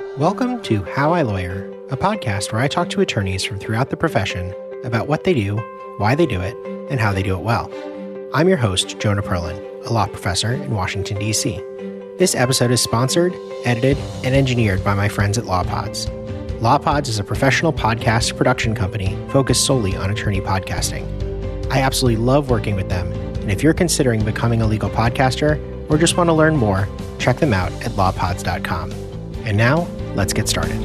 Welcome to How I Lawyer, a podcast where I talk to attorneys from throughout the profession about what they do, why they do it, and how they do it well. I'm your host, Jonah Perlin, a law professor in Washington, D.C. This episode is sponsored, edited, and engineered by my friends at LawPods. LawPods is a professional podcast production company focused solely on attorney podcasting. I absolutely love working with them, and if you're considering becoming a legal podcaster or just want to learn more, check them out at lawpods.com. And now, let's get started.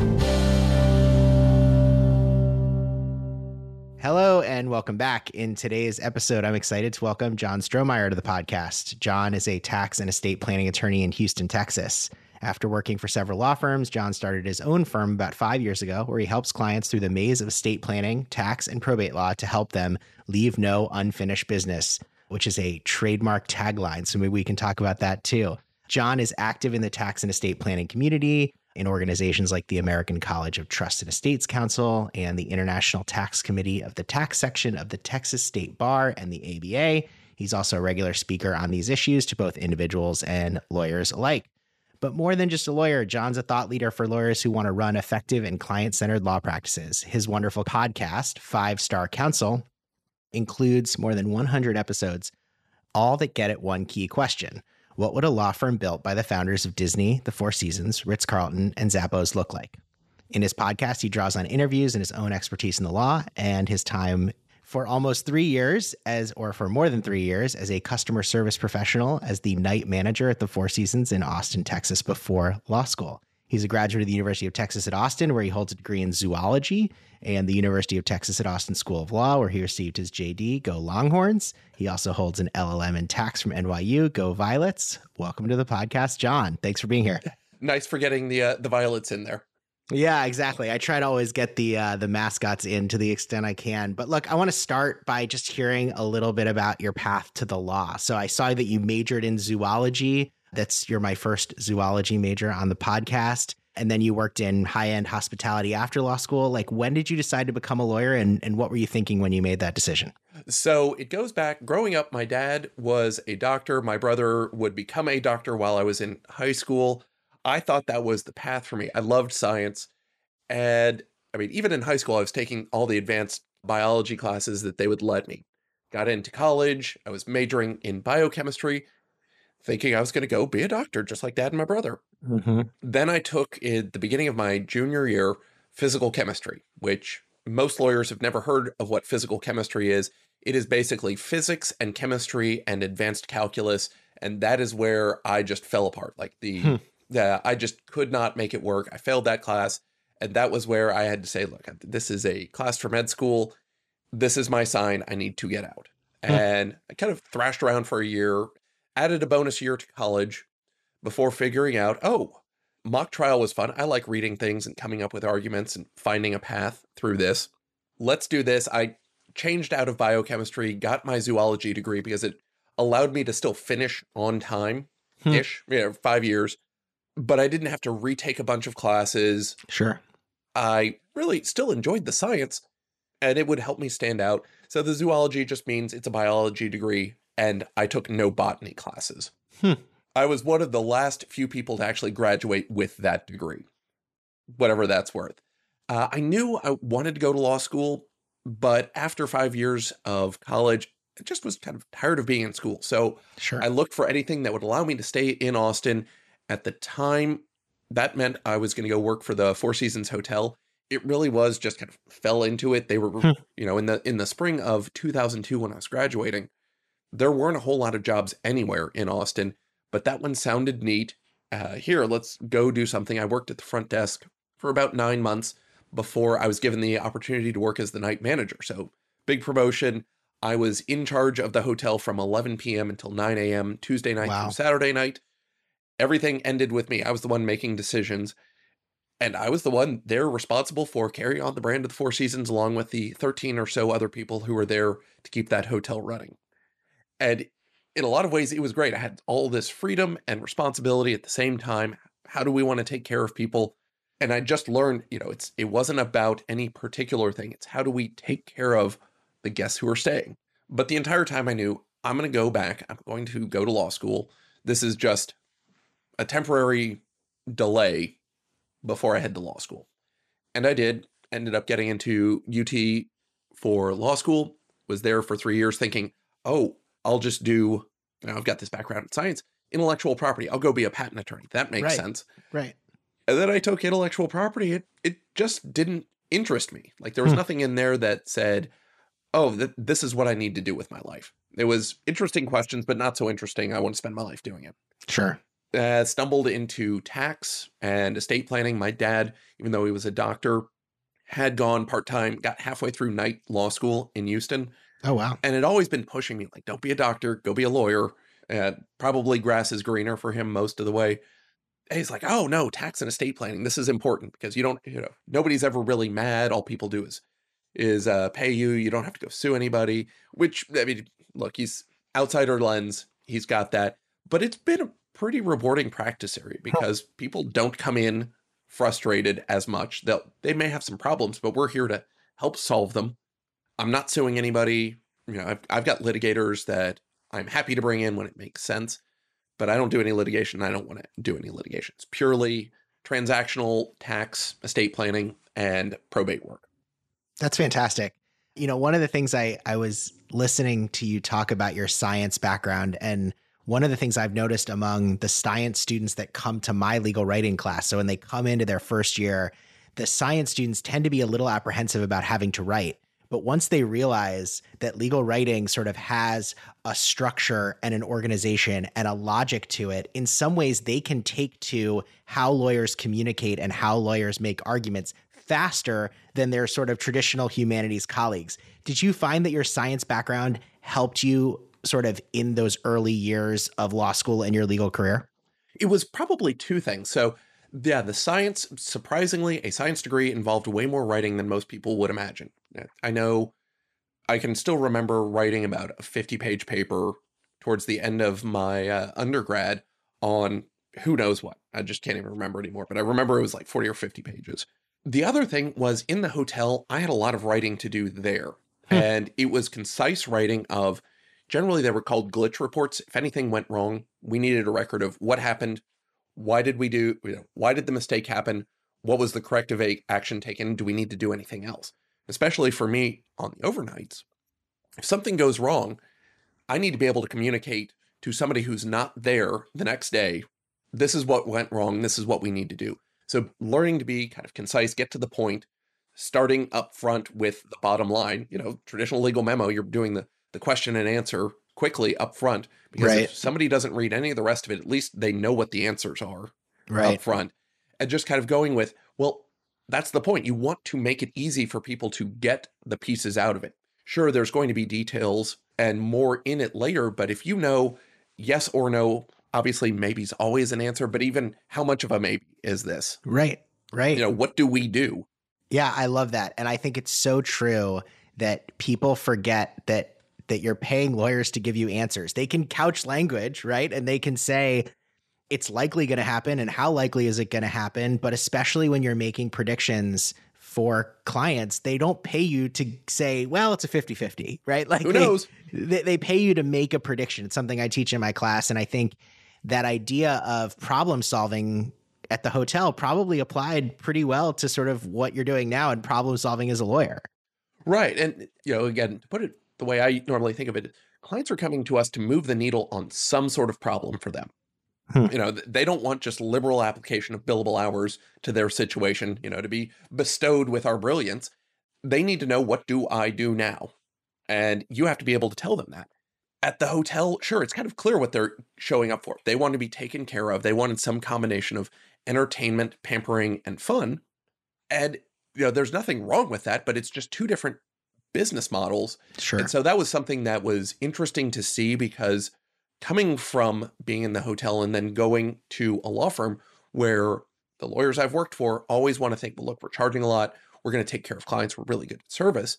Hello and welcome back. In today's episode, I'm excited to welcome John Strohmeyer to the podcast. John is a tax and estate planning attorney in Houston, Texas. After working for several law firms, John started his own firm about five years ago, where he helps clients through the maze of estate planning, tax, and probate law to help them leave no unfinished business, which is a trademark tagline. So maybe we can talk about that too. John is active in the tax and estate planning community in organizations like the American College of Trust and Estates Counsel and the International Tax Committee of the Tax Section of the Texas State Bar and the ABA. He's also a regular speaker on these issues to both individuals and lawyers alike. But more than just a lawyer, John's a thought leader for lawyers who want to run effective and client centered law practices. His wonderful podcast, Five Star Counsel, includes more than 100 episodes, all that get at one key question What would a law firm built by the founders of Disney, the Four Seasons, Ritz Carlton, and Zappos look like? In his podcast, he draws on interviews and his own expertise in the law and his time for almost three years as or for more than three years as a customer service professional as the night manager at the four seasons in austin texas before law school he's a graduate of the university of texas at austin where he holds a degree in zoology and the university of texas at austin school of law where he received his jd go longhorns he also holds an llm in tax from nyu go violets welcome to the podcast john thanks for being here nice for getting the uh, the violets in there yeah, exactly. I try to always get the uh, the mascots in to the extent I can. But look, I want to start by just hearing a little bit about your path to the law. So I saw that you majored in zoology. That's you're my first zoology major on the podcast. And then you worked in high end hospitality after law school. Like, when did you decide to become a lawyer, and and what were you thinking when you made that decision? So it goes back. Growing up, my dad was a doctor. My brother would become a doctor while I was in high school. I thought that was the path for me. I loved science. And I mean, even in high school, I was taking all the advanced biology classes that they would let me. Got into college. I was majoring in biochemistry, thinking I was going to go be a doctor, just like dad and my brother. Mm-hmm. Then I took, at the beginning of my junior year, physical chemistry, which most lawyers have never heard of what physical chemistry is. It is basically physics and chemistry and advanced calculus. And that is where I just fell apart. Like the hmm that I just could not make it work. I failed that class. And that was where I had to say, look, this is a class for med school. This is my sign. I need to get out. And I kind of thrashed around for a year, added a bonus year to college before figuring out, oh, mock trial was fun. I like reading things and coming up with arguments and finding a path through this. Let's do this. I changed out of biochemistry, got my zoology degree because it allowed me to still finish on time ish, hmm. you know, five years but I didn't have to retake a bunch of classes. Sure. I really still enjoyed the science and it would help me stand out. So the zoology just means it's a biology degree and I took no botany classes. Hmm. I was one of the last few people to actually graduate with that degree, whatever that's worth. Uh, I knew I wanted to go to law school, but after five years of college, I just was kind of tired of being in school. So sure. I looked for anything that would allow me to stay in Austin at the time, that meant I was going to go work for the Four Seasons Hotel. It really was just kind of fell into it. They were, hmm. you know, in the in the spring of 2002 when I was graduating, there weren't a whole lot of jobs anywhere in Austin, but that one sounded neat. Uh, here, let's go do something. I worked at the front desk for about nine months before I was given the opportunity to work as the night manager. So, big promotion. I was in charge of the hotel from 11 p.m. until 9 a.m. Tuesday night wow. through Saturday night everything ended with me. I was the one making decisions. And I was the one there responsible for carrying on the brand of the Four Seasons along with the 13 or so other people who were there to keep that hotel running. And in a lot of ways, it was great. I had all this freedom and responsibility at the same time. How do we want to take care of people? And I just learned, you know, it's it wasn't about any particular thing. It's how do we take care of the guests who are staying. But the entire time I knew I'm going to go back. I'm going to go to law school. This is just a temporary delay before I head to law school. And I did, ended up getting into UT for law school, was there for three years thinking, oh, I'll just do, you know, I've got this background in science, intellectual property. I'll go be a patent attorney. That makes Right. sense. Right. And then I took intellectual property. It it just didn't interest me. Like there was Hmm. nothing in there that said, "Oh, th- this is what I need to do with my life." It was interesting questions, but not so interesting. I want to spend my life doing it. Sure. Uh, stumbled into tax and estate planning. My dad, even though he was a doctor, had gone part time. Got halfway through night law school in Houston, Oh wow. and it always been pushing me like, "Don't be a doctor, go be a lawyer." And probably grass is greener for him most of the way. And he's like, "Oh no, tax and estate planning. This is important because you don't, you know, nobody's ever really mad. All people do is is uh, pay you. You don't have to go sue anybody." Which I mean, look, he's outsider lens. He's got that, but it's been a pretty rewarding practice area because people don't come in frustrated as much. They'll they may have some problems, but we're here to help solve them. I'm not suing anybody. You know, I've I've got litigators that I'm happy to bring in when it makes sense, but I don't do any litigation. I don't want to do any litigation. It's purely transactional tax, estate planning, and probate work. That's fantastic. You know, one of the things I I was listening to you talk about your science background and one of the things I've noticed among the science students that come to my legal writing class, so when they come into their first year, the science students tend to be a little apprehensive about having to write. But once they realize that legal writing sort of has a structure and an organization and a logic to it, in some ways they can take to how lawyers communicate and how lawyers make arguments faster than their sort of traditional humanities colleagues. Did you find that your science background helped you sort of in those early years of law school and your legal career? It was probably two things. So, yeah, the science, surprisingly, a science degree involved way more writing than most people would imagine. I know I can still remember writing about a 50 page paper towards the end of my uh, undergrad on who knows what. I just can't even remember anymore, but I remember it was like 40 or 50 pages. The other thing was in the hotel, I had a lot of writing to do there. Hmm. And it was concise writing of generally they were called glitch reports. If anything went wrong, we needed a record of what happened, why did we do, you know, why did the mistake happen, what was the corrective action taken, do we need to do anything else? Especially for me on the overnights, if something goes wrong, I need to be able to communicate to somebody who's not there the next day. This is what went wrong. This is what we need to do. So, learning to be kind of concise, get to the point, starting up front with the bottom line. You know, traditional legal memo, you're doing the, the question and answer quickly up front because Right. if somebody doesn't read any of the rest of it, at least they know what the answers are right. up front. And just kind of going with, well, that's the point. You want to make it easy for people to get the pieces out of it. Sure, there's going to be details and more in it later, but if you know yes or no, obviously maybe's always an answer, but even how much of a maybe is this? Right. Right. You know, what do we do? Yeah, I love that. And I think it's so true that people forget that that you're paying lawyers to give you answers. They can couch language, right? And they can say it's likely going to happen and how likely is it going to happen, but especially when you're making predictions for clients, they don't pay you to say, well, it's a 50-50, right? Like Who knows? they, they pay you to make a prediction. It's something I teach in my class. And I think that idea of problem solving at the hotel probably applied pretty well to sort of what you're doing now and problem solving as a lawyer. Right. And, you know, again, to put it the way I normally think of it, clients are coming to us to move the needle on some sort of problem for them. Hmm. You know, they don't want just liberal application of billable hours to their situation, you know, to be bestowed with our brilliance. They need to know what do I do now? And you have to be able to tell them that. At the hotel, sure, it's kind of clear what they're showing up for. They want to be taken care of. They wanted some combination of entertainment, pampering, and fun. And, you know, there's nothing wrong with that, but it's just two different business models. Sure. And so that was something that was interesting to see because coming from being in the hotel and then going to a law firm where the lawyers I've worked for always want to think, well, look, we're charging a lot. We're going to take care of clients. We're really good at service.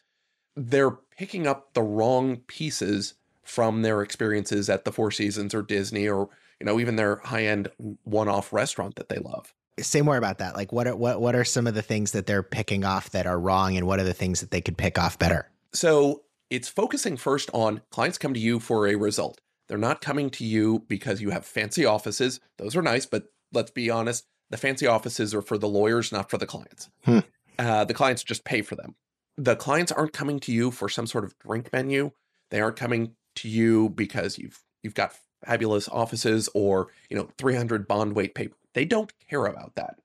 They're picking up the wrong pieces from their experiences at the Four Seasons or Disney or, you know, even their high end one off restaurant that they love. Say more about that. Like what are what what are some of the things that they're picking off that are wrong and what are the things that they could pick off better? So it's focusing first on clients come to you for a result. They're not coming to you because you have fancy offices. Those are nice, but let's be honest, the fancy offices are for the lawyers, not for the clients. Hmm. Uh, the clients just pay for them. The clients aren't coming to you for some sort of drink menu. They aren't coming to you because you've you've got fabulous offices or you know 300 bond weight paper. They don't care about that.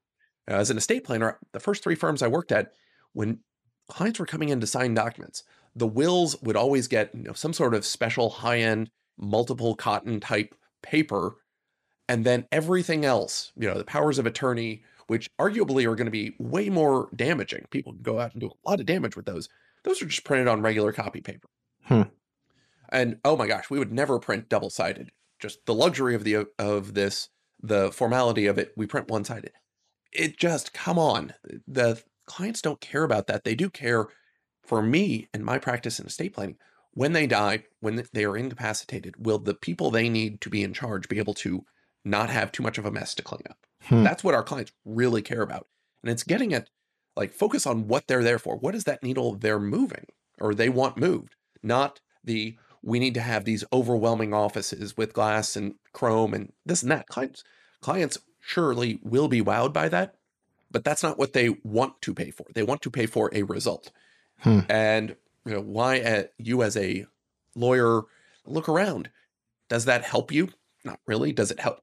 As an estate planner, the first three firms I worked at, when clients were coming in to sign documents, the wills would always get you know some sort of special high end multiple cotton type paper and then everything else you know the powers of attorney which arguably are going to be way more damaging people can go out and do a lot of damage with those those are just printed on regular copy paper Hmm. and oh my gosh we would never print double sided just the luxury of the of this the formality of it we print one sided it just come on the clients don't care about that. They do care for me and my practice in estate planning. When they die when they are incapacitated will the people they need to be in charge be able to not have too much of a mess to clean up? Hmm. that's what our clients really care about. And it's getting at like focus on what they're there for. What is that needle they're moving or they want moved? Not the we need to have these overwhelming offices with glass and chrome and this and that. Clients clients surely will be wowed by that but that's not what they want to pay for. They want to pay for a result. Hmm. and you know why uh, you as a lawyer look around? Does that help you? Not really. Does it help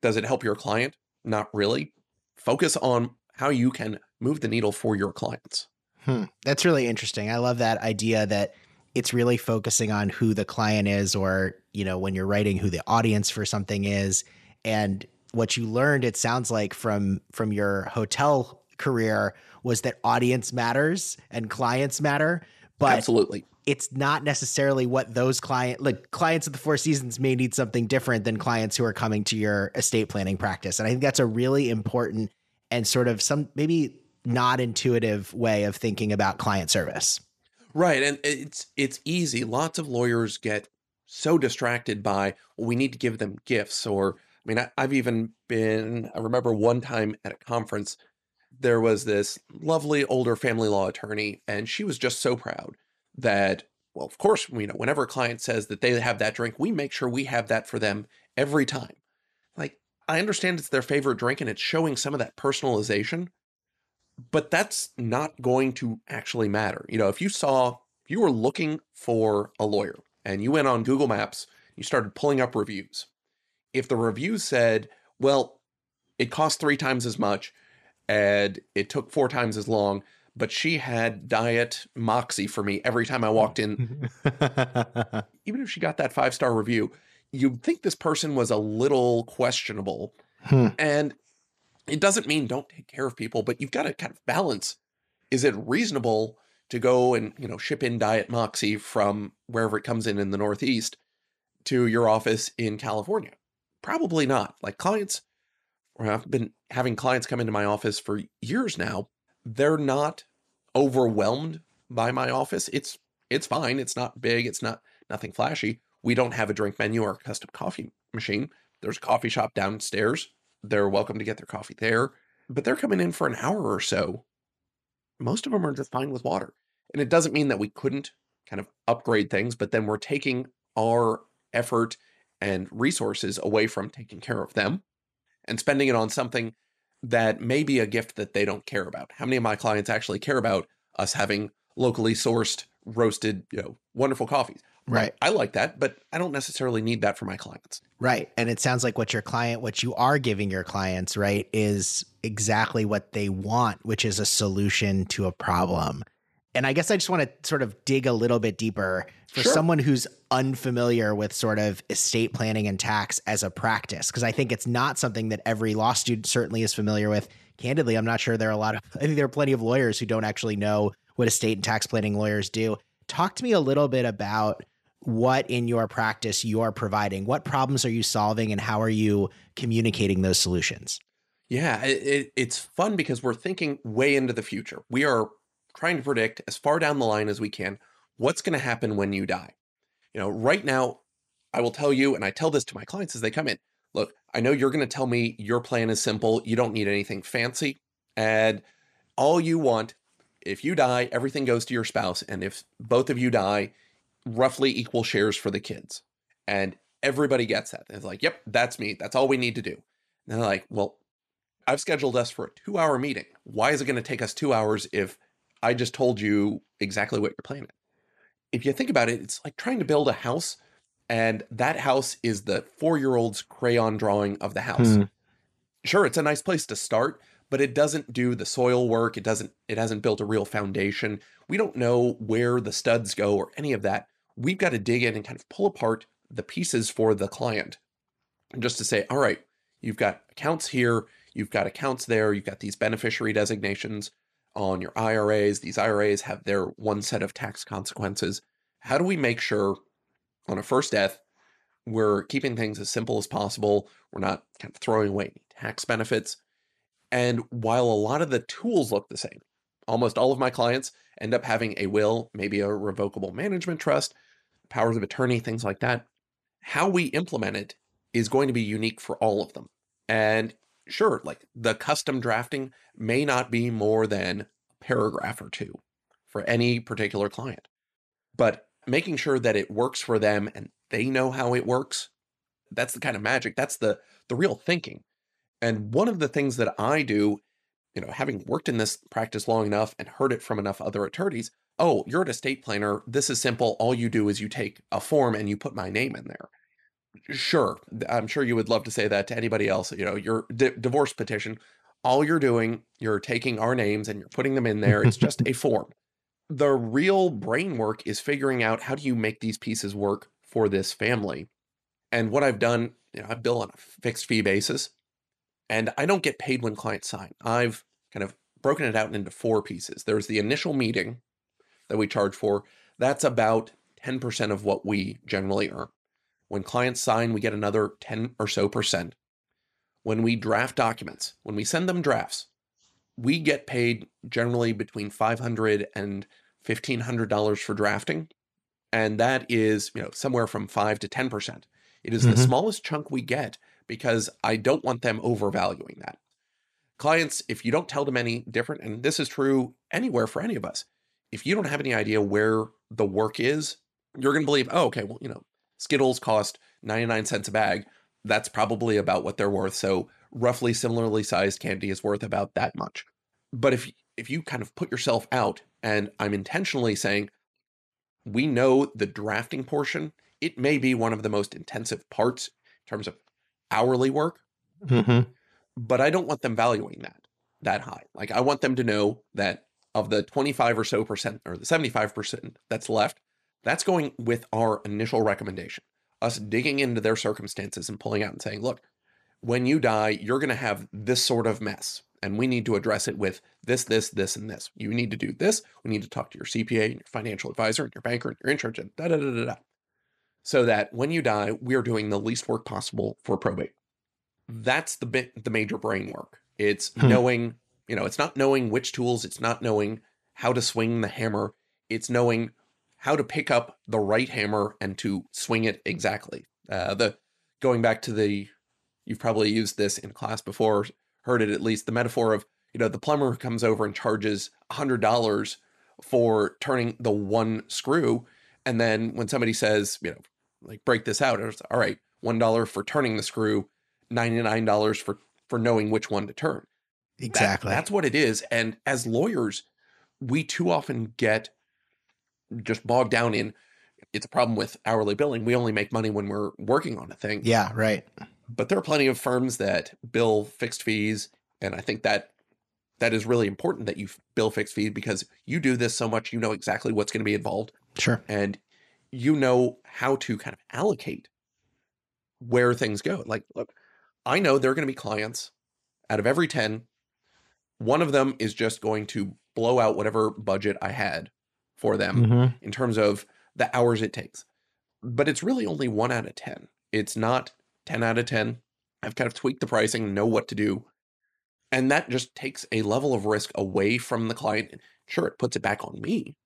does it help your client? Not really. Focus on how you can move the needle for your clients. Hmm. That's really interesting. I love that idea that it's really focusing on who the client is, or, you know, when you're writing who the audience for something is. And what you learned, it sounds like from from your hotel career was that audience matters and clients matter. But absolutely it's not necessarily what those client like clients of the four seasons may need something different than clients who are coming to your estate planning practice and i think that's a really important and sort of some maybe not intuitive way of thinking about client service Right, and it's it's easy. Lots of lawyers get so distracted by well, we need to give them gifts, or I mean, I, I've even been. I remember one time at a conference, there was this lovely older family law attorney, and she was just so proud that, well, of course, you know, whenever a client says that they have that drink, we make sure we have that for them every time. Like, I understand it's their favorite drink, and it's showing some of that personalization but that's not going to actually matter. You know, if you saw, if you were looking for a lawyer and you went on Google Maps, you started pulling up reviews. If the review said, well, it cost three times as much and it took four times as long, but she had diet moxie for me every time I walked in, even if she got that five star review, you'd think this person was a little questionable. Hmm. And it doesn't mean don't take care of people, but you've got to kind of balance. Is it reasonable to go and you know ship in Diet Moxie from wherever it comes in in the Northeast to your office in California? Probably not. Like clients, I've been having clients come into my office for years now. They're not overwhelmed by my office. It's it's fine. It's not big. It's not nothing flashy. We don't have a drink menu or a custom coffee machine. There's a coffee shop downstairs they're welcome to get their coffee there, but they're coming in for an hour or so. Most of them are just fine with water. And it doesn't mean that we couldn't kind of upgrade things, but then we're taking our effort and resources away from taking care of them and spending it on something that may be a gift that they don't care about. How many of my clients actually care about us having locally sourced, roasted, you know, wonderful coffees? Right. I like that, but I don't necessarily need that for my clients. Right. And it sounds like what your client, what you are giving your clients, right, is exactly what they want, which is a solution to a problem. And I guess I just want to sort of dig a little bit deeper for Sure. someone who's unfamiliar with sort of estate planning and tax as a practice, because I think it's not something that every law student certainly is familiar with. Candidly, I'm not sure there are a lot of, I think there are plenty of lawyers who don't actually know what estate and tax planning lawyers do. Talk to me a little bit about what in your practice you are providing. What problems are you solving and how are you communicating those solutions? Yeah, it, it's fun because we're thinking way into the future. We are trying to predict as far down the line as we can what's going to happen when you die. You know, right now, I will tell you, and I tell this to my clients as they come in look, I know you're going to tell me your plan is simple. You don't need anything fancy. And all you want, if you die, everything goes to your spouse. And if both of you die, roughly equal shares for the kids. And everybody gets that. It's like, yep, that's me. That's all we need to do. And they're like, well, I've scheduled us for a two hour meeting. Why is it going to take us two hours if I just told you exactly what you're planning? If you think about it, it's like trying to build a house, and that house is the four year old's crayon drawing of the house. Hmm. Sure, it's a nice place to start, but it doesn't do the soil work. It doesn't, it hasn't built a real foundation. We don't know where the studs go or any of that. We've got to dig in and kind of pull apart the pieces for the client and just to say, all right, you've got accounts here, you've got accounts there, you've got these beneficiary designations on your IRAs. These IRAs have their one set of tax consequences. How do we make sure on a first death, we're keeping things as simple as possible? We're not kind of throwing away any tax benefits. And while a lot of the tools look the same, almost all of my clients end up having a will, maybe a revocable management trust, powers of attorney, things like that. How we implement it is going to be unique for all of them. And sure, like the custom drafting may not be more than a paragraph or two for any particular client, but making sure that it works for them and they know how it works, that's the kind of magic. That's the the real thinking. And one of the things that I do, you know, having worked in this practice long enough and heard it from enough other attorneys, oh, you're an estate planner. This is simple. All you do is you take a form and you put my name in there. Sure, I'm sure you would love to say that to anybody else. You know, your di- divorce petition, all you're doing, you're taking our names and you're putting them in there. It's just a form. The real brain work is figuring out how do you make these pieces work for this family. And what I've done, you know, I bill on a fixed fee basis, and I don't get paid when clients sign. I've kind of broken it out into four pieces. There's the initial meeting that we charge for. That's about 10% of what we generally earn. When clients sign, we get another 10 or so percent. When we draft documents, when we send them drafts, we get paid generally between $500 and $1,500 for drafting. And that is, you know, somewhere from 5 to 10%. It is the Mhm. smallest chunk we get because I don't want them overvaluing that. Clients, if you don't tell them any different, and this is true anywhere for any of us, if you don't have any idea where the work is, you're going to believe, oh, okay, well, you know, Skittles cost 99 cents a bag. That's probably about what they're worth. So roughly similarly sized candy is worth about that much. But if if you kind of put yourself out and I'm intentionally saying we know the drafting portion, it may be one of the most intensive parts in terms of hourly work, Mhm. but I don't want them valuing that that high. Like I want them to know that of the 25 or so percent or the 75% that's left, that's going with our initial recommendation. Us digging into their circumstances and pulling out and saying, look, when you die, you're going to have this sort of mess. And we need to address it with this, this, this, and this. You need to do this. We need to talk to your CPA and your financial advisor and your banker and your insurance and da da da da da. So that when you die, we are doing the least work possible for probate. That's the bit, the major brain work. It's Hmm. knowing, you know, it's not knowing which tools, it's not knowing how to swing the hammer. It's knowing how to pick up the right hammer and to swing it exactly. Uh, the going back to the, you've probably used this in class before, heard it at least. The metaphor of you know the plumber who comes over and charges a hundred dollars for turning the one screw, and then when somebody says you know like break this out, it's all right, one dollar for turning the screw, ninety nine dollars for for knowing which one to turn. That- Exactly. that's what it is. And as lawyers, we too often get just bogged down in it's a problem with hourly billing. We only make money when we're working on a thing. yeah, right. But there are plenty of firms that bill fixed fees. And I think that that is really important that you bill fixed fees because you do this so much, you know exactly what's going to be involved Sure. and you know how to kind of allocate where things go. Like, look, I know there are going to be clients out of every 10, one of them is just going to blow out whatever budget I had for them Mhm. in terms of the hours it takes. But it's really only one out of 10. It's not 10 out of 10. I've kind of tweaked the pricing, know what to do. And that just takes a level of risk away from the client. Sure, it puts it back on me,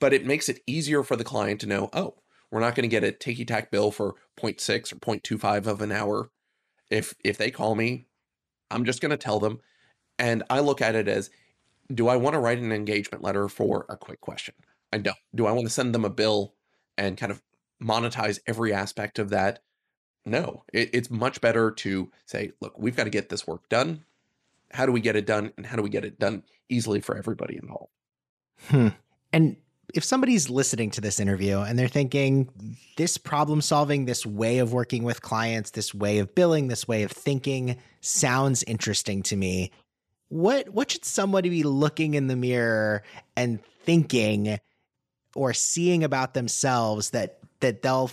but it makes it easier for the client to know, oh, we're not going to get a ticky tack bill for 0.6 or 0.25 of an hour. If if they call me, I'm just going to tell them. And I look at it as do I want to write an engagement letter for a quick question? I don't. Do I want to send them a bill and kind of monetize every aspect of that? No. It, it's much better to say, look, we've got to get this work done. how do we get it done and how do we get it done easily for everybody involved. Hmm. And if somebody's listening to this interview and they're thinking this problem solving, this way of working with clients, this way of billing, this way of thinking sounds interesting to me. What what should somebody be looking in the mirror and thinking or seeing about themselves that that they'll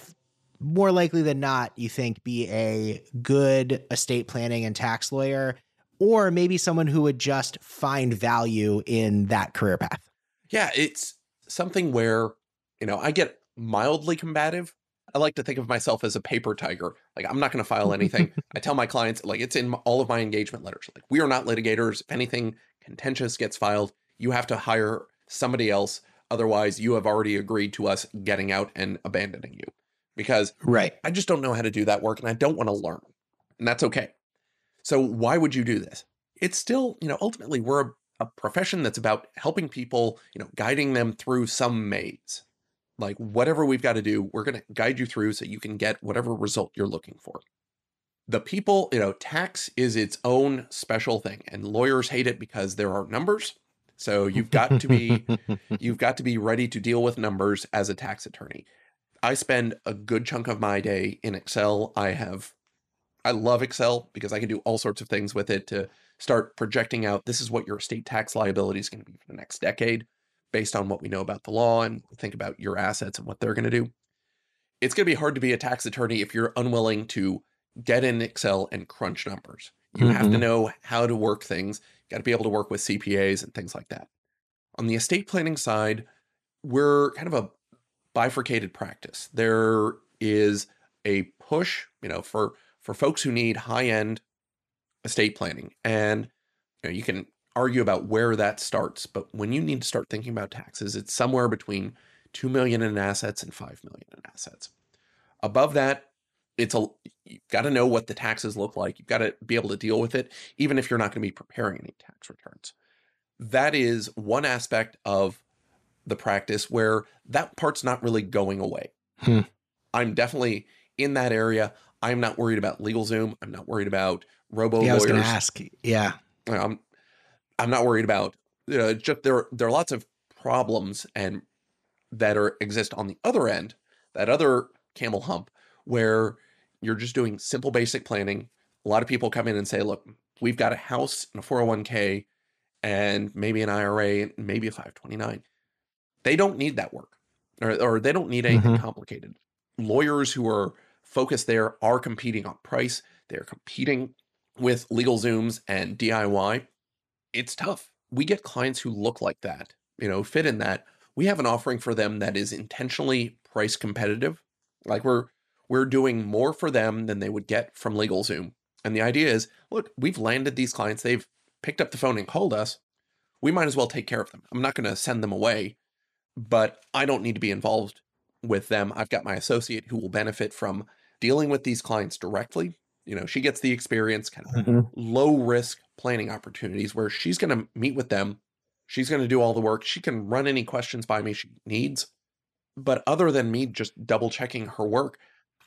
more likely than not you think be a good estate planning and tax lawyer or maybe someone who would just find value in that career path? Yeah, it's something where, you know, I get mildly combative. I like to think of myself as a paper tiger. Like, I'm not going to file anything. I tell my clients, like, it's in all of my engagement letters. Like, we are not litigators. If anything contentious gets filed, you have to hire somebody else. Otherwise, you have already agreed to us getting out and abandoning you because right. I just don't know how to do that work and I don't want to learn. And that's okay. So, why would you do this? It's still, you know, ultimately, we're a a profession that's about helping people, you know, guiding them through some maze. Like whatever we've got to do, we're going to guide you through so you can get whatever result you're looking for. The people, you know, tax is its own special thing and lawyers hate it because there are numbers. So you've got to be you've got to be ready to deal with numbers as a tax attorney. I spend a good chunk of my day in Excel. I have I love Excel because I can do all sorts of things with it to start projecting out this is what your estate tax liability is going to be for the next decade based on what we know about the law and think about your assets and what they're going to do. It's going to be hard to be a tax attorney if you're unwilling to get in Excel and crunch numbers. You mm-hmm. have to mm-hmm. know how to work things. You got to be able to work with CPAs and things like that. On the estate planning side, we're kind of a bifurcated practice. There is a push, you know, for for folks who need high-end estate planning. And you, know, you can argue about where that starts, but when you need to start thinking about taxes, it's somewhere between 2 million in assets and 5 million in assets. Above that, it's a you've got to know what the taxes look like. You've got to be able to deal with it even if you're not going to be preparing any tax returns. That is one aspect of the practice where that part's not really going away. Hmm. I'm definitely in that area. I'm not worried about LegalZoom. I'm not worried about robo yeah, lawyers. I was going to ask. Yeah, I'm I'm not worried about. You know, just there there are lots of problems and that are exist on the other end, that other camel hump, where you're just doing simple basic planning. A lot of people come in and say, "Look, we've got a house and a 401k, and maybe an IRA, and maybe a 529." They don't need that work, or, or they don't need anything mm-hmm. complicated. Lawyers who are focused there are competing on price. They're competing with LegalZooms and DIY, it's tough. We get clients who look like that, you know, fit in that. We have an offering for them that is intentionally price competitive. Like we're we're doing more for them than they would get from LegalZoom. And the idea is, look, we've landed these clients, they've picked up the phone and called us. We might as well take care of them. I'm not going to send them away, but I don't need to be involved with them. I've got my associate who will benefit from dealing with these clients directly you know she gets the experience kind of mm-hmm. low risk planning opportunities where she's going to meet with them. She's going to do all the work. She can run any questions by me she needs. But other than me just double checking her work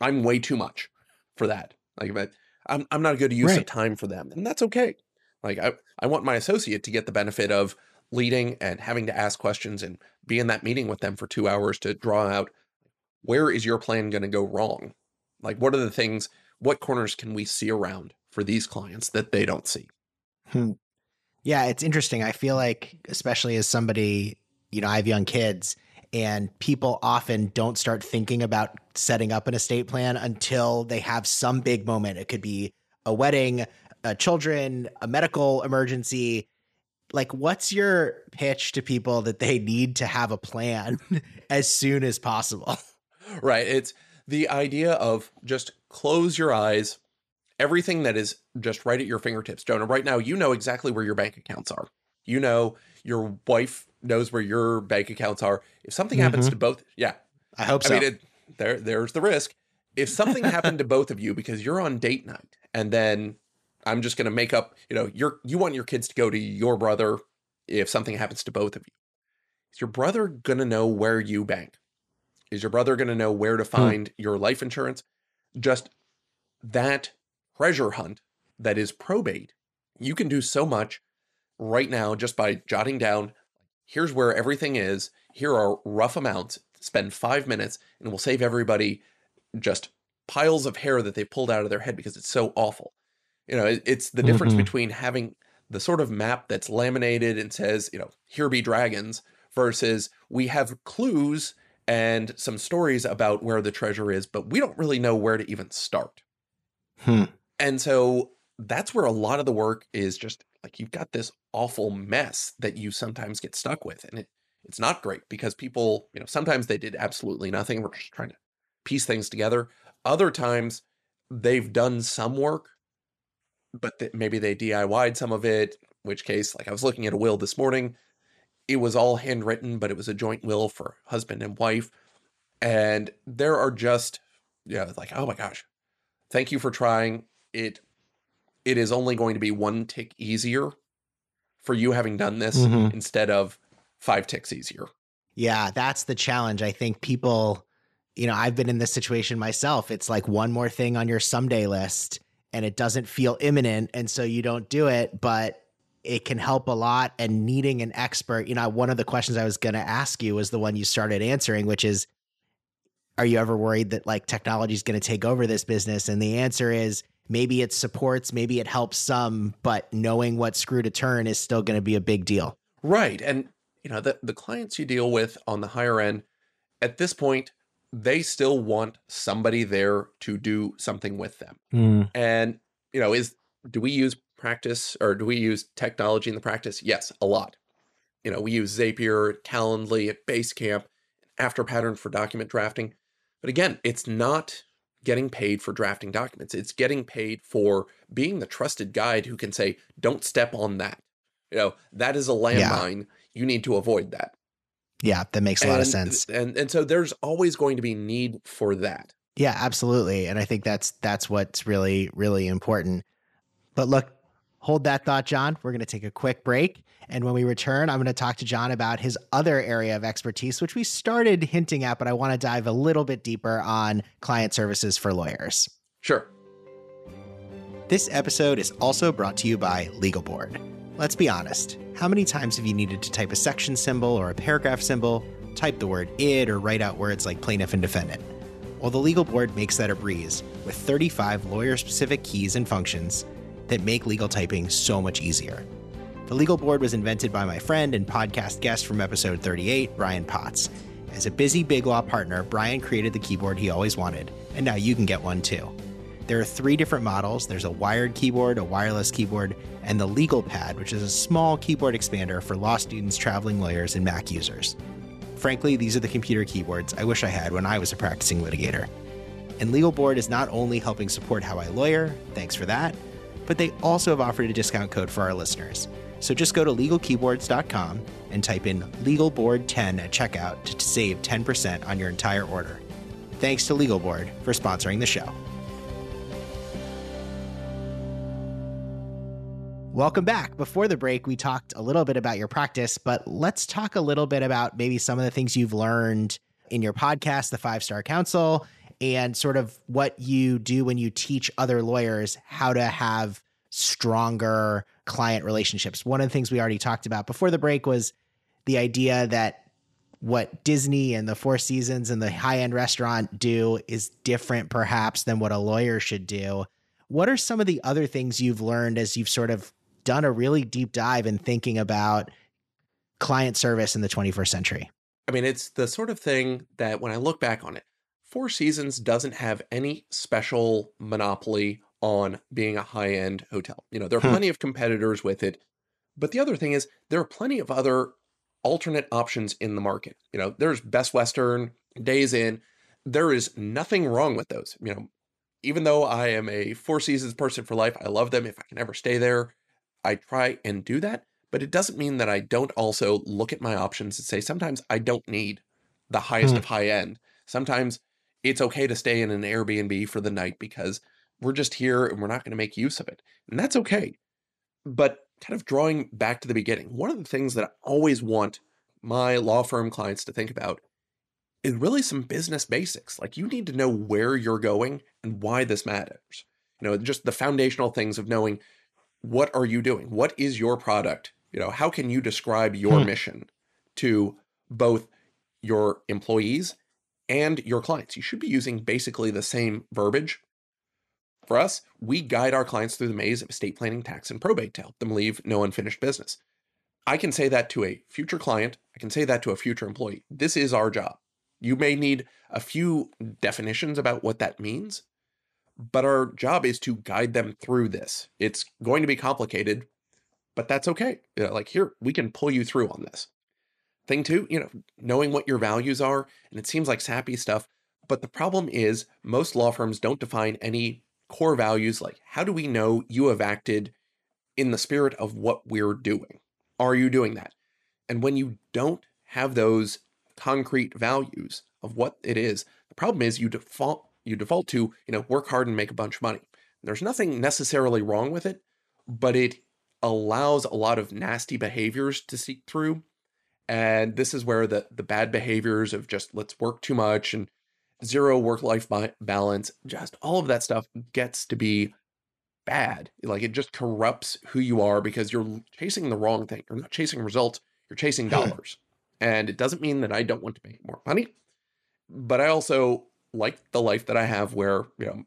i'm way too much for that. Like i'm, I'm not a good use right. of time for them and that's okay. Like I, I want my associate to get the benefit of leading and having to ask questions and be in that meeting with them for two hours to draw out where is your plan going to go wrong? Like what are the things what corners can we see around for these clients that they don't see? Hmm. Yeah, it's interesting. I feel like, especially as somebody, you know, I have young kids, and people often don't start thinking about setting up an estate plan until they have some big moment. It could be a wedding, a children, a medical emergency. Like, what's your pitch to people that they need to have a plan as soon as possible? Right. It's the idea of just close your eyes, everything that is just right at your fingertips. Jonah, right now, you know exactly where your bank accounts are. You know, your wife knows where your bank accounts are. If something mm-hmm. happens to both, yeah. I hope so. I mean, it, there, there's the risk. If something happened to both of you because you're on date night and then I'm just going to make up, you know, you're, you want your kids to go to your brother if something happens to both of you. Is your brother going to know where you bank? Is your brother going to know where to hmm. find hmm. your life insurance? Just that treasure hunt that is probate You can do so much right now just by jotting down here's where everything is, here are rough amounts, spend five minutes, and we'll save everybody just piles of hair that they pulled out of their head because it's so awful. You know, it's the difference Mhm. between having the sort of map that's laminated and says, you know, here be dragons versus we have clues and some stories about where the treasure is, but we don't really know where to even start. Hmm. And so that's where a lot of the work is just like you've got this awful mess that you sometimes get stuck with. And it, it's not great because people, you know, sometimes they did absolutely nothing. We're just trying to piece things together. Other times they've done some work, but th- maybe they DIY'd some of it, which case, like I was looking at a will this morning. It was all handwritten, but it was a joint will for husband and wife. And there are just, yeah, like, oh my gosh, thank you for trying. It it is only going to be one tick easier for you having done this Mhm. instead of five ticks easier. Yeah, that's the challenge. I think people, you know, I've been in this situation myself. It's like one more thing on your someday list and it doesn't feel imminent. And so you don't do it, but it can help a lot. And needing an expert, you know, one of the questions I was going to ask you was the one you started answering, which is, are you ever worried that like technology is going to take over this business? And the answer is maybe it supports, maybe it helps some, but knowing what screw to turn is still going to be a big deal. Right. And you know, the the clients you deal with on the higher end at this point, they still want somebody there to do something with them. Hmm. And you know, is do we use practice or do we use technology in the practice? Yes, a lot. You know, we use Zapier, Calendly at Basecamp, Afterpattern for document drafting. But again, it's not getting paid for drafting documents. It's getting paid for being the trusted guide who can say, "Don't step on that." You know, that is a landmine. You need to avoid that. Yeah, that makes a lot of sense. And and so there's always going to be need for that. Yeah, absolutely. And I think that's that's what's really really important. But look, hold that thought, John. We're going to take a quick break, and when we return, I'm going to talk to John about his other area of expertise, which we started hinting at, but I want to dive a little bit deeper on client services for lawyers. Sure. This episode is also brought to you by Legal Board. Let's be honest. How many times have you needed to type a section symbol or a paragraph symbol, type the word id, or write out words like plaintiff and defendant? Well, the Legal Board makes that a breeze with 35 lawyer specific keys and functions that make legal typing so much easier. The Legal Board was invented by my friend and podcast guest from episode 38, Brian Potts. As a busy Big Law partner, Brian created the keyboard he always wanted, and now you can get one too. There are three different models there's a wired keyboard, a wireless keyboard, and the Legal Pad, which is a small keyboard expander for law students, traveling lawyers, and Mac users. Frankly, these are the computer keyboards I wish I had when I was a practicing litigator. And Legal Board is not only helping support how I lawyer, thanks for that, but they also have offered a discount code for our listeners. So just go to legalkeyboards.com and type in LegalBoard10 at checkout to save 10% on your entire order. Thanks to Legal Board for sponsoring the show. Welcome back. Before the break, we talked a little bit about your practice, but let's talk a little bit about maybe some of the things you've learned in your podcast, The Five Star Counsel, and sort of what you do when you teach other lawyers how to have stronger client relationships. One of the things we already talked about before the break was the idea that what Disney and the Four Seasons and the high end restaurant do is different, perhaps, than what a lawyer should do. What are some of the other things you've learned as you've sort of done a really deep dive in thinking about client service in the 21st century? I mean, it's the sort of thing that when I look back on it, Four Seasons doesn't have any special monopoly on being a high end hotel. You know, there are Hmm. plenty of competitors with it. But the other thing is, there are plenty of other alternate options in the market. You know, there's Best Western, Days Inn. There is nothing wrong with those. You know, even though I am a Four Seasons person for life, I love them. If I can ever stay there, I try and do that. But it doesn't mean that I don't also look at my options and say sometimes I don't need the highest Hmm. of high end. Sometimes it's okay to stay in an Airbnb for the night because we're just here and we're not going to make use of it. And that's okay. But kind of drawing back to the beginning, one of the things that I always want my law firm clients to think about is really some business basics. Like you need to know where you're going and why this matters. You know, just the foundational things of knowing what are you doing? What is your product? You know, how can you describe your Hmm. mission to both your employees and your clients? You should be using basically the same verbiage. For us, we guide our clients through the maze of estate planning, tax, and probate to help them leave no unfinished business. I can say that to a future client. I can say that to a future employee. This is our job. You may need a few definitions about what that means, but our job is to guide them through this. It's going to be complicated, but that's okay. Know, like here, we can pull you through on this. Thing two, you know, knowing what your values are, and it seems like sappy stuff, but the problem is most law firms don't define any core values like how do we know you have acted in the spirit of what we're doing? Are you doing that? And when you don't have those concrete values of what it is, the problem is you default you default to, you know, work hard and make a bunch of money. There's nothing necessarily wrong with it, but it allows a lot of nasty behaviors to seep through. And this is where the the bad behaviors of just let's work too much and zero work life balance, just all of that stuff gets to be bad. Like it just corrupts who you are because you're chasing the wrong thing. You're not chasing results, you're chasing hmm. dollars. and it doesn't mean that I don't want to make more money, but I also like the life that I have where, you know,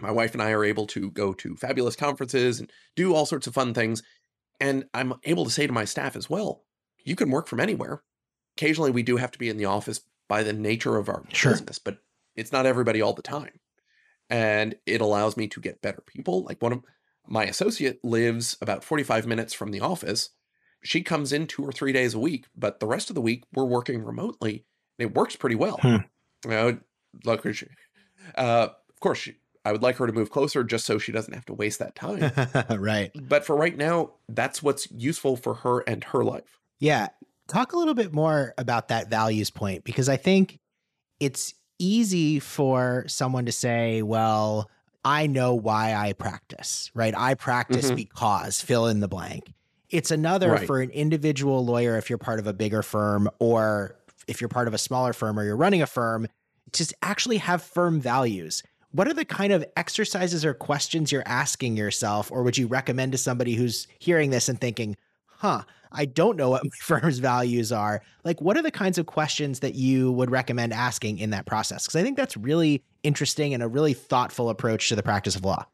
my wife and I are able to go to fabulous conferences and do all sorts of fun things. And I'm able to say to my staff as well, you can work from anywhere. Occasionally, we do have to be in the office by the nature of our Sure. business, but it's not everybody all the time. And it allows me to get better people. Like one of my associate lives about 45 minutes from the office. She comes in two or three days a week, but the rest of the week we're working remotely. And it works pretty well. Hmm. You know, she, uh, of course, she, I would like her to move closer just so she doesn't have to waste that time. right. but for right now, that's what's useful for her and her life. Yeah. Talk a little bit more about that values point because I think it's easy for someone to say, well, I know why I practice, right? I practice Mhm. because fill in the blank. It's another Right. for an individual lawyer if you're part of a bigger firm or if you're part of a smaller firm or you're running a firm to actually have firm values. What are the kind of exercises or questions you're asking yourself, or would you recommend to somebody who's hearing this and thinking, huh, I don't know what my firm's values are? Like, what are the kinds of questions that you would recommend asking in that process? Because I think that's really interesting and a really thoughtful approach to the practice of law.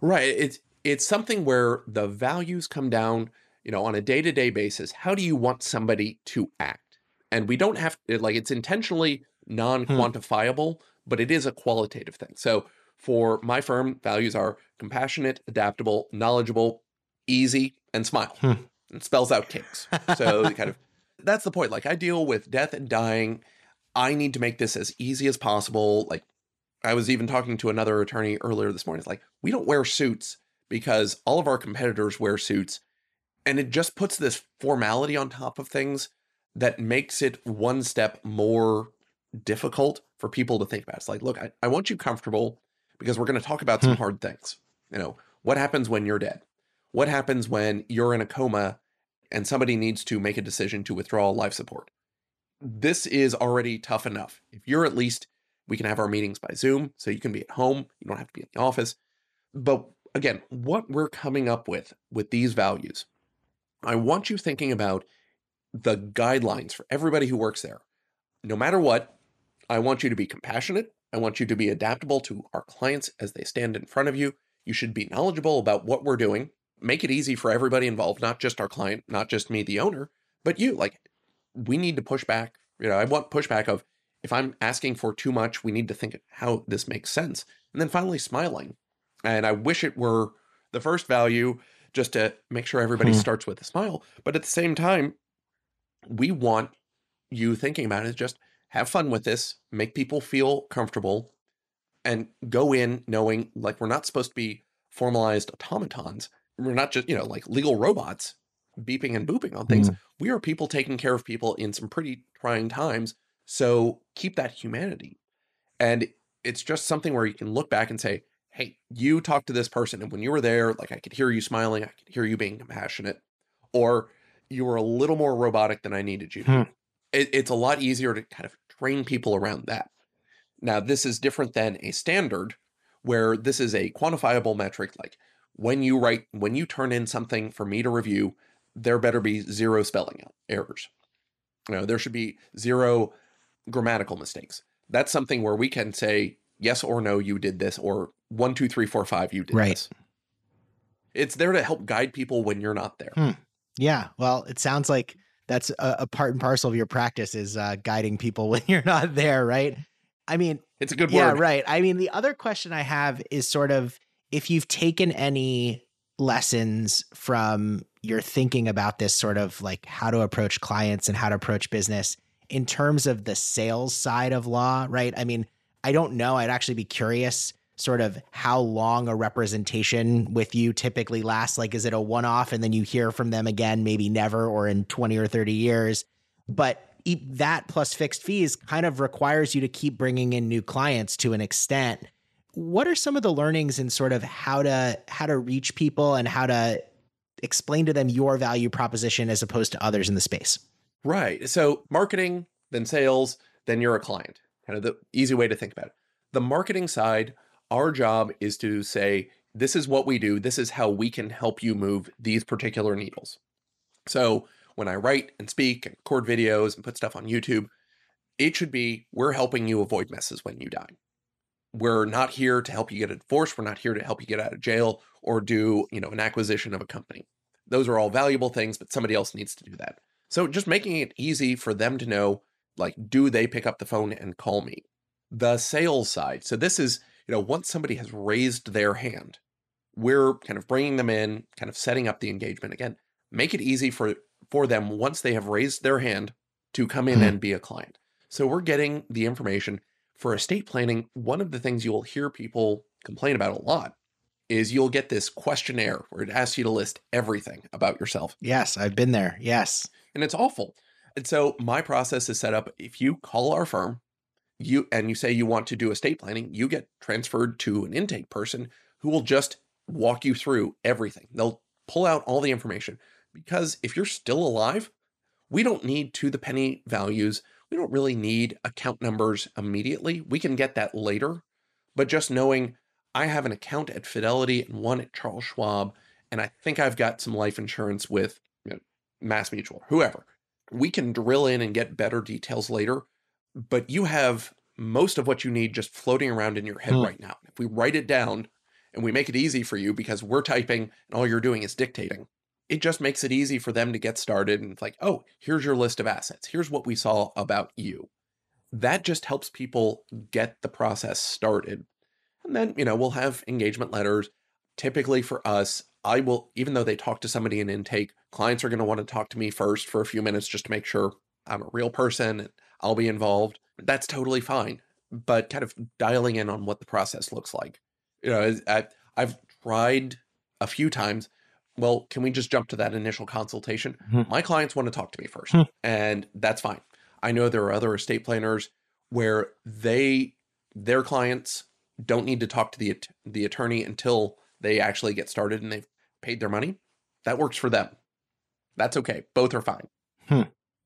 Right. It's it's something where the values come down, you know, on a day-to-day basis. How do you want somebody to act? And we don't have like it's intentionally non-quantifiable, but it is a qualitative thing. So for my firm, values are compassionate, adaptable, knowledgeable, easy, and smile. Hmm. It spells out kinks. So kind of that's the point. Like I deal with death and dying. I need to make this as easy as possible. Like I was even talking to another attorney earlier this morning. It's like, we don't wear suits because all of our competitors wear suits. And it just puts this formality on top of things that makes it one step more difficult for people to think about. It's like, look, I, I want you comfortable because we're going to talk about some Hmm. hard things. You know, what happens when you're dead? What happens when you're in a coma and somebody needs to make a decision to withdraw life support? This is already tough enough. If you're at least we can have our meetings by Zoom, so you can be at home. You don't have to be in the office. But again, what we're coming up with with these values, I want you thinking about the guidelines for everybody who works there. No matter what, I want you to be compassionate. I want you to be adaptable to our clients as they stand in front of you. You should be knowledgeable about what we're doing. Make it easy for everybody involved, not just our client, not just me, the owner, but you. Like, we need to push back. You know, I want pushback of if I'm asking for too much, we need to think how this makes sense. And then finally, smiling. And I wish it were the first value just to make sure everybody Hmm. starts with a smile. But at the same time, we want you thinking about it just have fun with this, make people feel comfortable, and go in knowing like we're not supposed to be formalized automatons. We're not just, you know, like legal robots beeping and booping on things. Mm-hmm. We are people taking care of people in some pretty trying times. So keep that humanity. And it's just something where you can look back and say, hey, you talked to this person, and when you were there, like I could hear you smiling, I could hear you being compassionate, or you were a little more robotic than I needed you to. Be. Hmm. It, it's a lot easier to kind of train people around that. Now, this is different than a standard where this is a quantifiable metric like when you write, when you turn in something for me to review, there better be zero spelling errors. You know, there should be zero grammatical mistakes. That's something where we can say yes or no, you did this, or one, two, three, four, five, you did Right. this. It's there to help guide people when you're not there. Hmm. Yeah. Well, it sounds like that's a, a part and parcel of your practice is uh, guiding people when you're not there, right? I mean, It's a good yeah, word. Yeah, right. I mean, the other question I have is sort of if you've taken any lessons from your thinking about this sort of like how to approach clients and how to approach business in terms of the sales side of law, right? I mean, I don't know. I'd actually be curious sort of how long a representation with you typically lasts. Like, is it a one off and then you hear from them again, maybe never or in 20 or 30 years? But that plus fixed fees kind of requires you to keep bringing in new clients to an extent. What are some of the learnings in sort of how to how to reach people and how to explain to them your value proposition as opposed to others in the space? Right. So marketing, then sales, then you're a client. Kind of the easy way to think about it. The marketing side, our job is to say, this is what we do. This is how we can help you move these particular needles. So when I write and speak and record videos and put stuff on YouTube, it should be we're helping you avoid messes when you die. We're not here to help you get a divorce. We're not here to help you get out of jail or do, you know, an acquisition of a company. Those are all valuable things, but somebody else needs to do that. So just making it easy for them to know, like, do they pick up the phone and call me? The sales side. So this is, you know, once somebody has raised their hand, we're kind of bringing them in, kind of setting up the engagement again. Make it easy for for them once they have raised their hand to come in Hmm. and be a client. So we're getting the information for estate planning. One of the things you'll hear people complain about a lot is you'll get this questionnaire where it asks you to list everything about yourself Yes, I've been there. Yes. and it's awful. And so my process is set up if you call our firm, you and you say you want to do estate planning, you get transferred to an intake person who will just walk you through everything. They'll pull out all the information because if you're still alive, we don't need to the penny values. We don't really need account numbers immediately. We can get that later. But just knowing I have an account at Fidelity and one at Charles Schwab, and I think I've got some life insurance with you know, Mass Mutual, whoever. We can drill in and get better details later, but you have most of what you need just floating around in your head Hmm. right now. If we write it down and we make it easy for you because we're typing and all you're doing is dictating, it just makes it easy for them to get started and it's like, oh, here's your list of assets. Here's what we saw about you. That just helps people get the process started. And then, you know, we'll have engagement letters. Typically for us, I will, even though they talk to somebody in intake, clients are going to want to talk to me first for a few minutes just to make sure I'm a real person and I'll be involved. That's totally fine. But kind of dialing in on what the process looks like. You know, I, I've tried a few times. Well, can we just jump to that initial consultation? Mhm. My clients want to talk to me first, Hmm. and that's fine. I know there are other estate planners where they their clients don't need to talk to the the attorney until they actually get started and they've paid their money. That works for them. That's okay. Both are fine.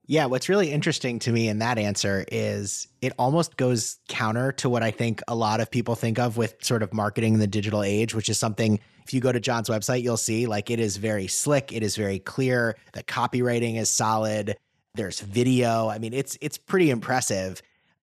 Yeah, what's really interesting to me in that answer is it almost goes counter to what I think a lot of people think of with sort of marketing in the digital age, which is something if you go to John's website, you'll see like it is very slick, it is very clear, the copywriting is solid, there's video. I mean, it's it's pretty impressive.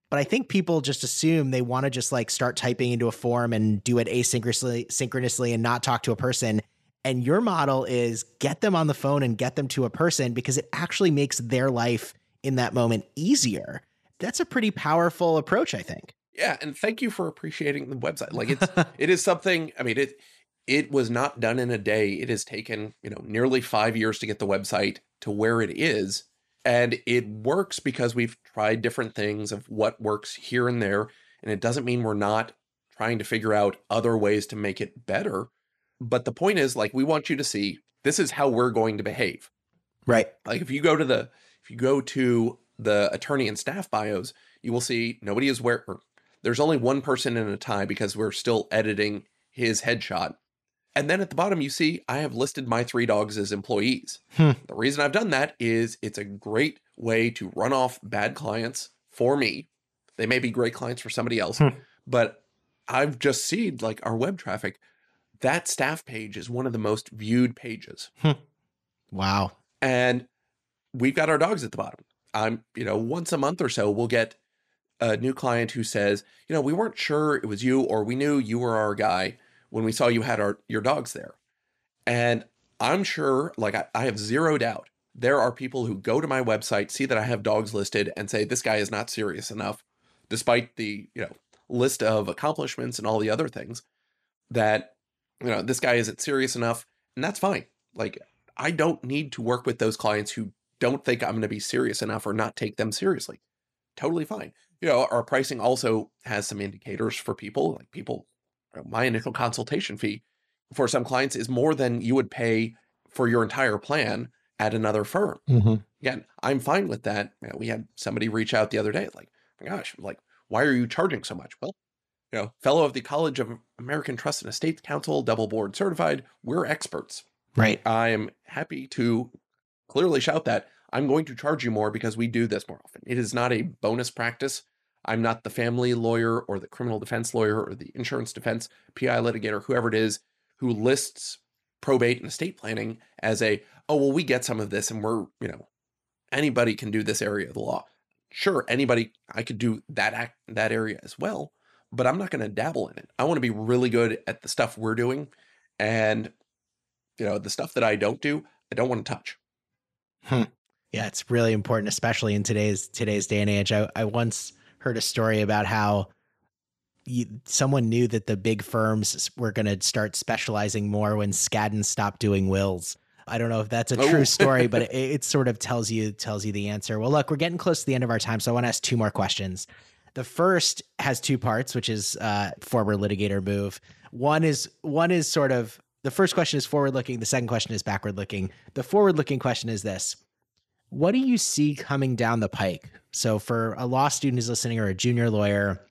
But I think people just assume they want to just like start typing into a form and do it asynchronously synchronously and not talk to a person. And your model is get them on the phone and get them to a person because it actually makes their life in that moment easier. That's a pretty powerful approach, I think. Yeah, and thank you for appreciating the website. Like it's it is something, I mean, it it was not done in a day. It has taken, you know, nearly 5 years to get the website to where it is. And it works because we've tried different things of what works here and there, and it doesn't mean we're not trying to figure out other ways to make it better. But the point is like we want you to see this is how we're going to behave. right. Like if you go to the if you go to the attorney and staff bios, you will see nobody is or there's only one person in a tie because we're still editing his headshot. And then at the bottom you see I have listed my three dogs as employees. Hmm. The reason I've done that is it's a great way to run off bad clients for me. They may be great clients for somebody else, Hmm. but I've just seen like our web traffic that staff page is one of the most viewed pages. Hmm. Wow. And we've got our dogs at the bottom. I'm, you know, once a month or so, we'll get a new client who says, you know, we weren't sure it was you or we knew you were our guy when we saw you had our your dogs there. And I'm sure, like I, I have zero doubt, there are people who go to my website, see that I have dogs listed, and say this guy is not serious enough, despite the, you know, list of accomplishments and all the other things, that, you know, this guy isn't serious enough. And that's fine. Like I don't need to work with those clients who don't think I'm going to be serious enough or not take them seriously. Totally fine. You know, our pricing also has some indicators for people. Like people, my initial consultation fee for some clients is more than you would pay for your entire plan at another firm. Mm-hmm. Again, I'm fine with that. You know, we had somebody reach out the other day, like, my gosh, like, why are you charging so much? Well, you know, fellow of the College of American Trust and Estate Counsel, double board certified, we're experts. Right. I am happy to clearly shout that I'm going to charge you more because we do this more often. It is not a bonus practice. I'm not the family lawyer or the criminal defense lawyer or the insurance defense PI litigator, whoever it is, who lists probate and estate planning as a, oh, well, we get some of this and we're, you know, anybody can do this area of the law. Sure, anybody, I could do that act, that area as well, but I'm not going to dabble in it. I want to be really good at the stuff we're doing. And, you know, the stuff that I don't do, I don't want to touch. Hmm. Yeah, it's really important, especially in today's today's day and age. I, I once heard a story about how you, someone knew that the big firms were going to start specializing more when Skadden stopped doing wills. I don't know if that's a true Oh. story, but it, it sort of tells you tells you the answer. Well, look, we're getting close to the end of our time, so I want to ask two more questions. The first has two parts, which is uh, forward litigator move. One is one is sort of the first question is forward looking. The second question is backward looking. The forward looking question is this: What do you see coming down the pike? So, for a law student who's listening or a junior lawyer,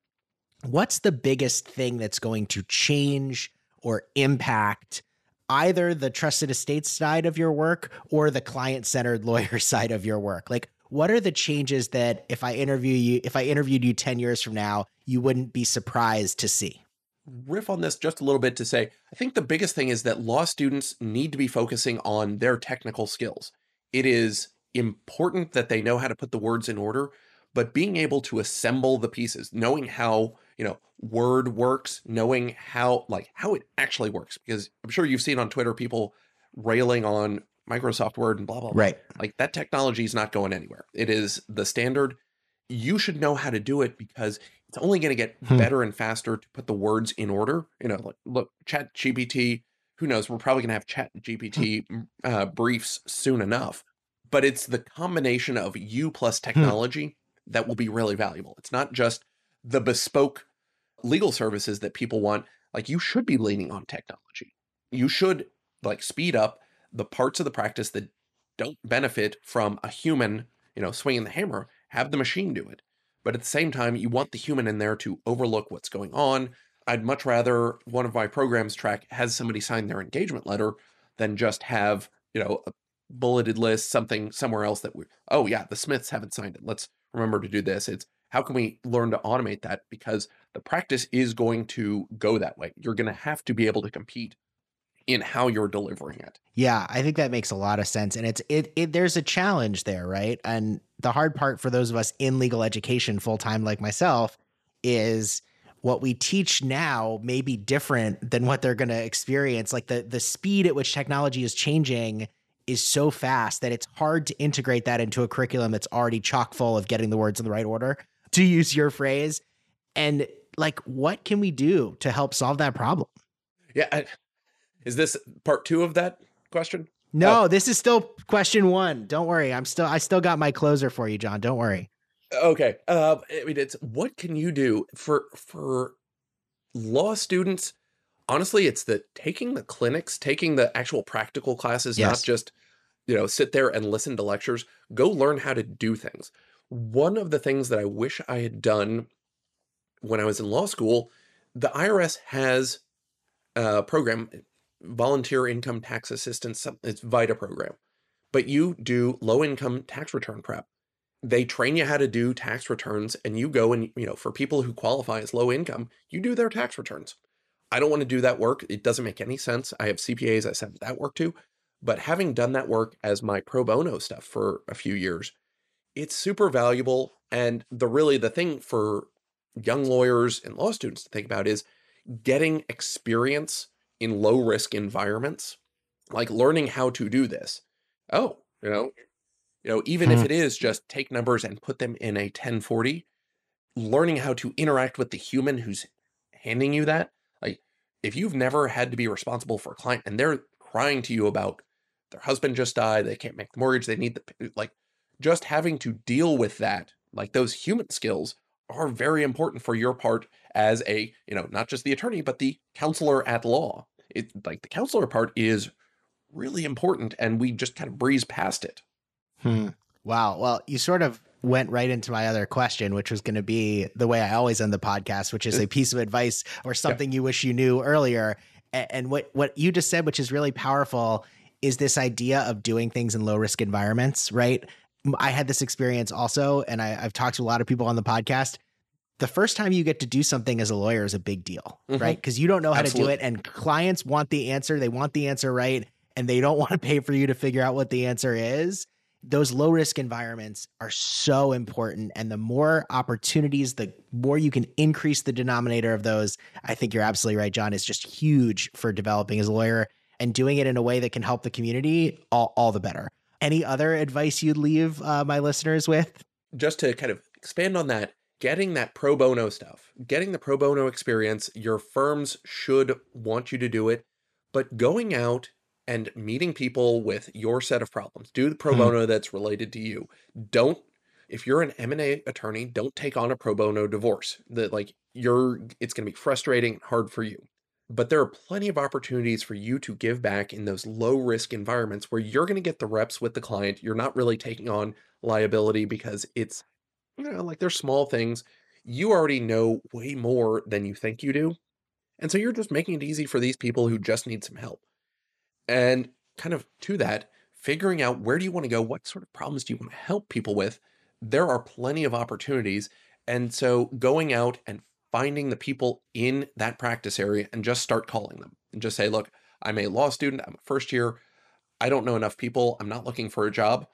what's the biggest thing that's going to change or impact either the trusted estates side of your work or the client centered lawyer side of your work? Like, what are the changes that if I interview you, if I interviewed you 10 years from now, you wouldn't be surprised to see? riff on this just a little bit to say I think the biggest thing is that law students need to be focusing on their technical skills. It is important that they know how to put the words in order, but being able to assemble the pieces, knowing how, you know, Word works, knowing how like how it actually works because I'm sure you've seen on Twitter people railing on Microsoft Word and blah blah blah. Right. Like that technology is not going anywhere. It is the standard. You should know how to do it because it's only going to get Hmm. better and faster to put the words in order. You know, like look, Chat GPT. Who knows? We're probably going to have Chat GPT uh, briefs soon enough. But it's the combination of you plus technology that will be really valuable. It's not just the bespoke legal services that people want. Like you should be leaning on technology. You should like speed up the parts of the practice that don't benefit from a human, you know, swinging the hammer. Have the machine do it. But at the same time, you want the human in there to overlook what's going on. I'd much rather one of my programs track has somebody sign their engagement letter than just have, you know, a bulleted list, something somewhere else that we, oh yeah, the Smiths haven't signed it. Let's remember to do this. It's how can we learn to automate that? Because the practice is going to go that way. You're going to have to be able to compete in how you're delivering it. Yeah, I think that makes a lot of sense, and it's it, it. There's a challenge there, right? And the hard part for those of us in legal education full time, like myself, is what we teach now may be different than what they're going to experience. Like the the speed at which technology is changing is so fast that it's hard to integrate that into a curriculum that's already chock full of getting the words in the right order, to use your phrase. And like, what can we do to help solve that problem? Yeah. I- Is this part two of that question? No, this is still question one. Don't worry. I'm still I still got my closer for you, John. Don't worry. Okay. Uh, I mean, it's what can you do for for law students? Honestly, it's the taking the clinics, taking the actual practical classes, not just you know sit there and listen to lectures. Go learn how to do things. One of the things that I wish I had done when I was in law school, the IRS has a program, volunteer income tax assistance, it's VITA program, but you do low income tax return prep they train you how to do tax returns and you go and you know for people who qualify as low income you do their tax returns I don't want to do that work. It doesn't make any sense. I have CPAs I send that work to. But having done that work as my pro bono stuff for a few years, it's super valuable. And the really the thing for young lawyers and law students to think about is getting experience in low risk environments, like learning how to do this. Oh, you know, you know, even Hmm. if it is just take numbers and put them in a 1040, learning how to interact with the human who's handing you that. Like if you've never had to be responsible for a client and they're crying to you about their husband just died, they can't make the mortgage, they need the like just having to deal with that, like those human skills are very important for your part as a, you know, not just the attorney, but the counselor at law. It like the counselor part is really important and we just kind of breeze past it. Hmm. Wow. Well, you sort of went right into my other question, which was going to be the way I always end the podcast, which is a piece of advice or something you wish you knew earlier. And what what you just said, which is really powerful, is this idea of doing things in low risk environments, right? I had this experience also, and I, I've talked to a lot of people on the podcast. The first time you get to do something as a lawyer is a big deal, Mhm. right? Because you don't know how Absolutely. to do it, and clients want the answer. They want the answer right, and they don't want to pay for you to figure out what the answer is those low risk environments are so important and the more opportunities the more you can increase the denominator of those i think you're absolutely right john is just huge for developing as a lawyer and doing it in a way that can help the community all, all the better any other advice you'd leave uh, my listeners with just to kind of expand on that, getting that pro bono stuff, getting the pro bono experience, your firms should want you to do it, but going out and meeting people with your set of problems, do the pro Hmm. bono that's related to you. Don't if you're an M&A attorney, don't take on a pro bono divorce. That like you're it's going to be frustrating and hard for you. But there are plenty of opportunities for you to give back in those low risk environments where you're going to get the reps with the client. You're not really taking on liability because it's you know like they're small things. You already know way more than you think you do and so you're just making it easy for these people who just need some help. And kind of to that figuring out where do you want to go what sort of problems do you want to help people with there are plenty of opportunities and so going out and finding the people in that practice area and just start calling them and just say look i'm a law student i'm a first year i don't know enough people i'm not looking for a job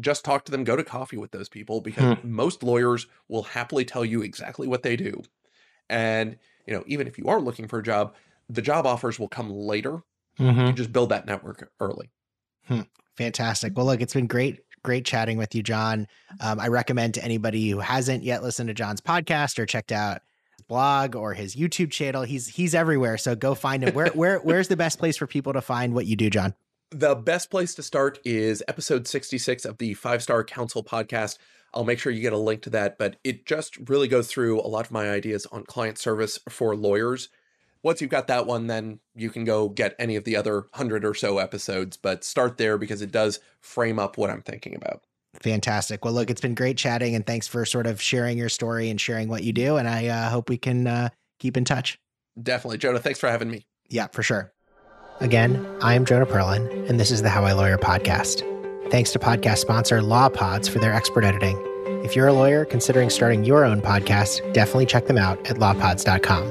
just talk to them go to coffee with those people because hmm. most lawyers will happily tell you exactly what they do and you know even if you are looking for a job the job offers will come later you mm-hmm. just build that network early hmm. Fantastic. Well, look, it's been great, great chatting with you, John. Um, I recommend to anybody who hasn't yet listened to John's podcast or checked out his blog or his YouTube channel. He's he's everywhere. So go find him. Where where where's the best place for people to find what you do, John? The best place to start is episode 66 of the Five Star Counsel podcast. I'll make sure you get a link to that, but it just really goes through a lot of my ideas on client service for lawyers. Once you've got that one, then you can go get any of the other hundred or so episodes, but start there because it does frame up what I'm thinking about. Fantastic. Well, look, it's been great chatting, and thanks for sort of sharing your story and sharing what you do. And I uh, hope we can uh, keep in touch. Definitely. Jonah, thanks for having me. Yeah, for sure. Again, I am Jonah Perlin, and this is the How I Lawyer podcast. Thanks to podcast sponsor LawPods for their expert editing. If you're a lawyer considering starting your own podcast, definitely check them out at lawpods.com.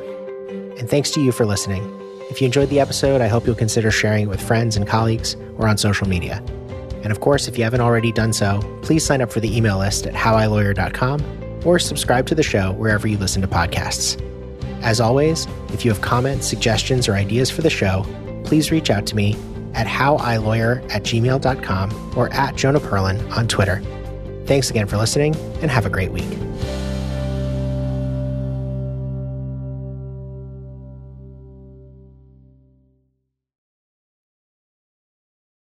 And thanks to you for listening. If you enjoyed the episode, I hope you'll consider sharing it with friends and colleagues or on social media. And of course, if you haven't already done so, please sign up for the email list at howiLawyer.com or subscribe to the show wherever you listen to podcasts. As always, if you have comments, suggestions, or ideas for the show, please reach out to me at howilawyer at gmail.com or at Jonah Perlin on Twitter. Thanks again for listening and have a great week.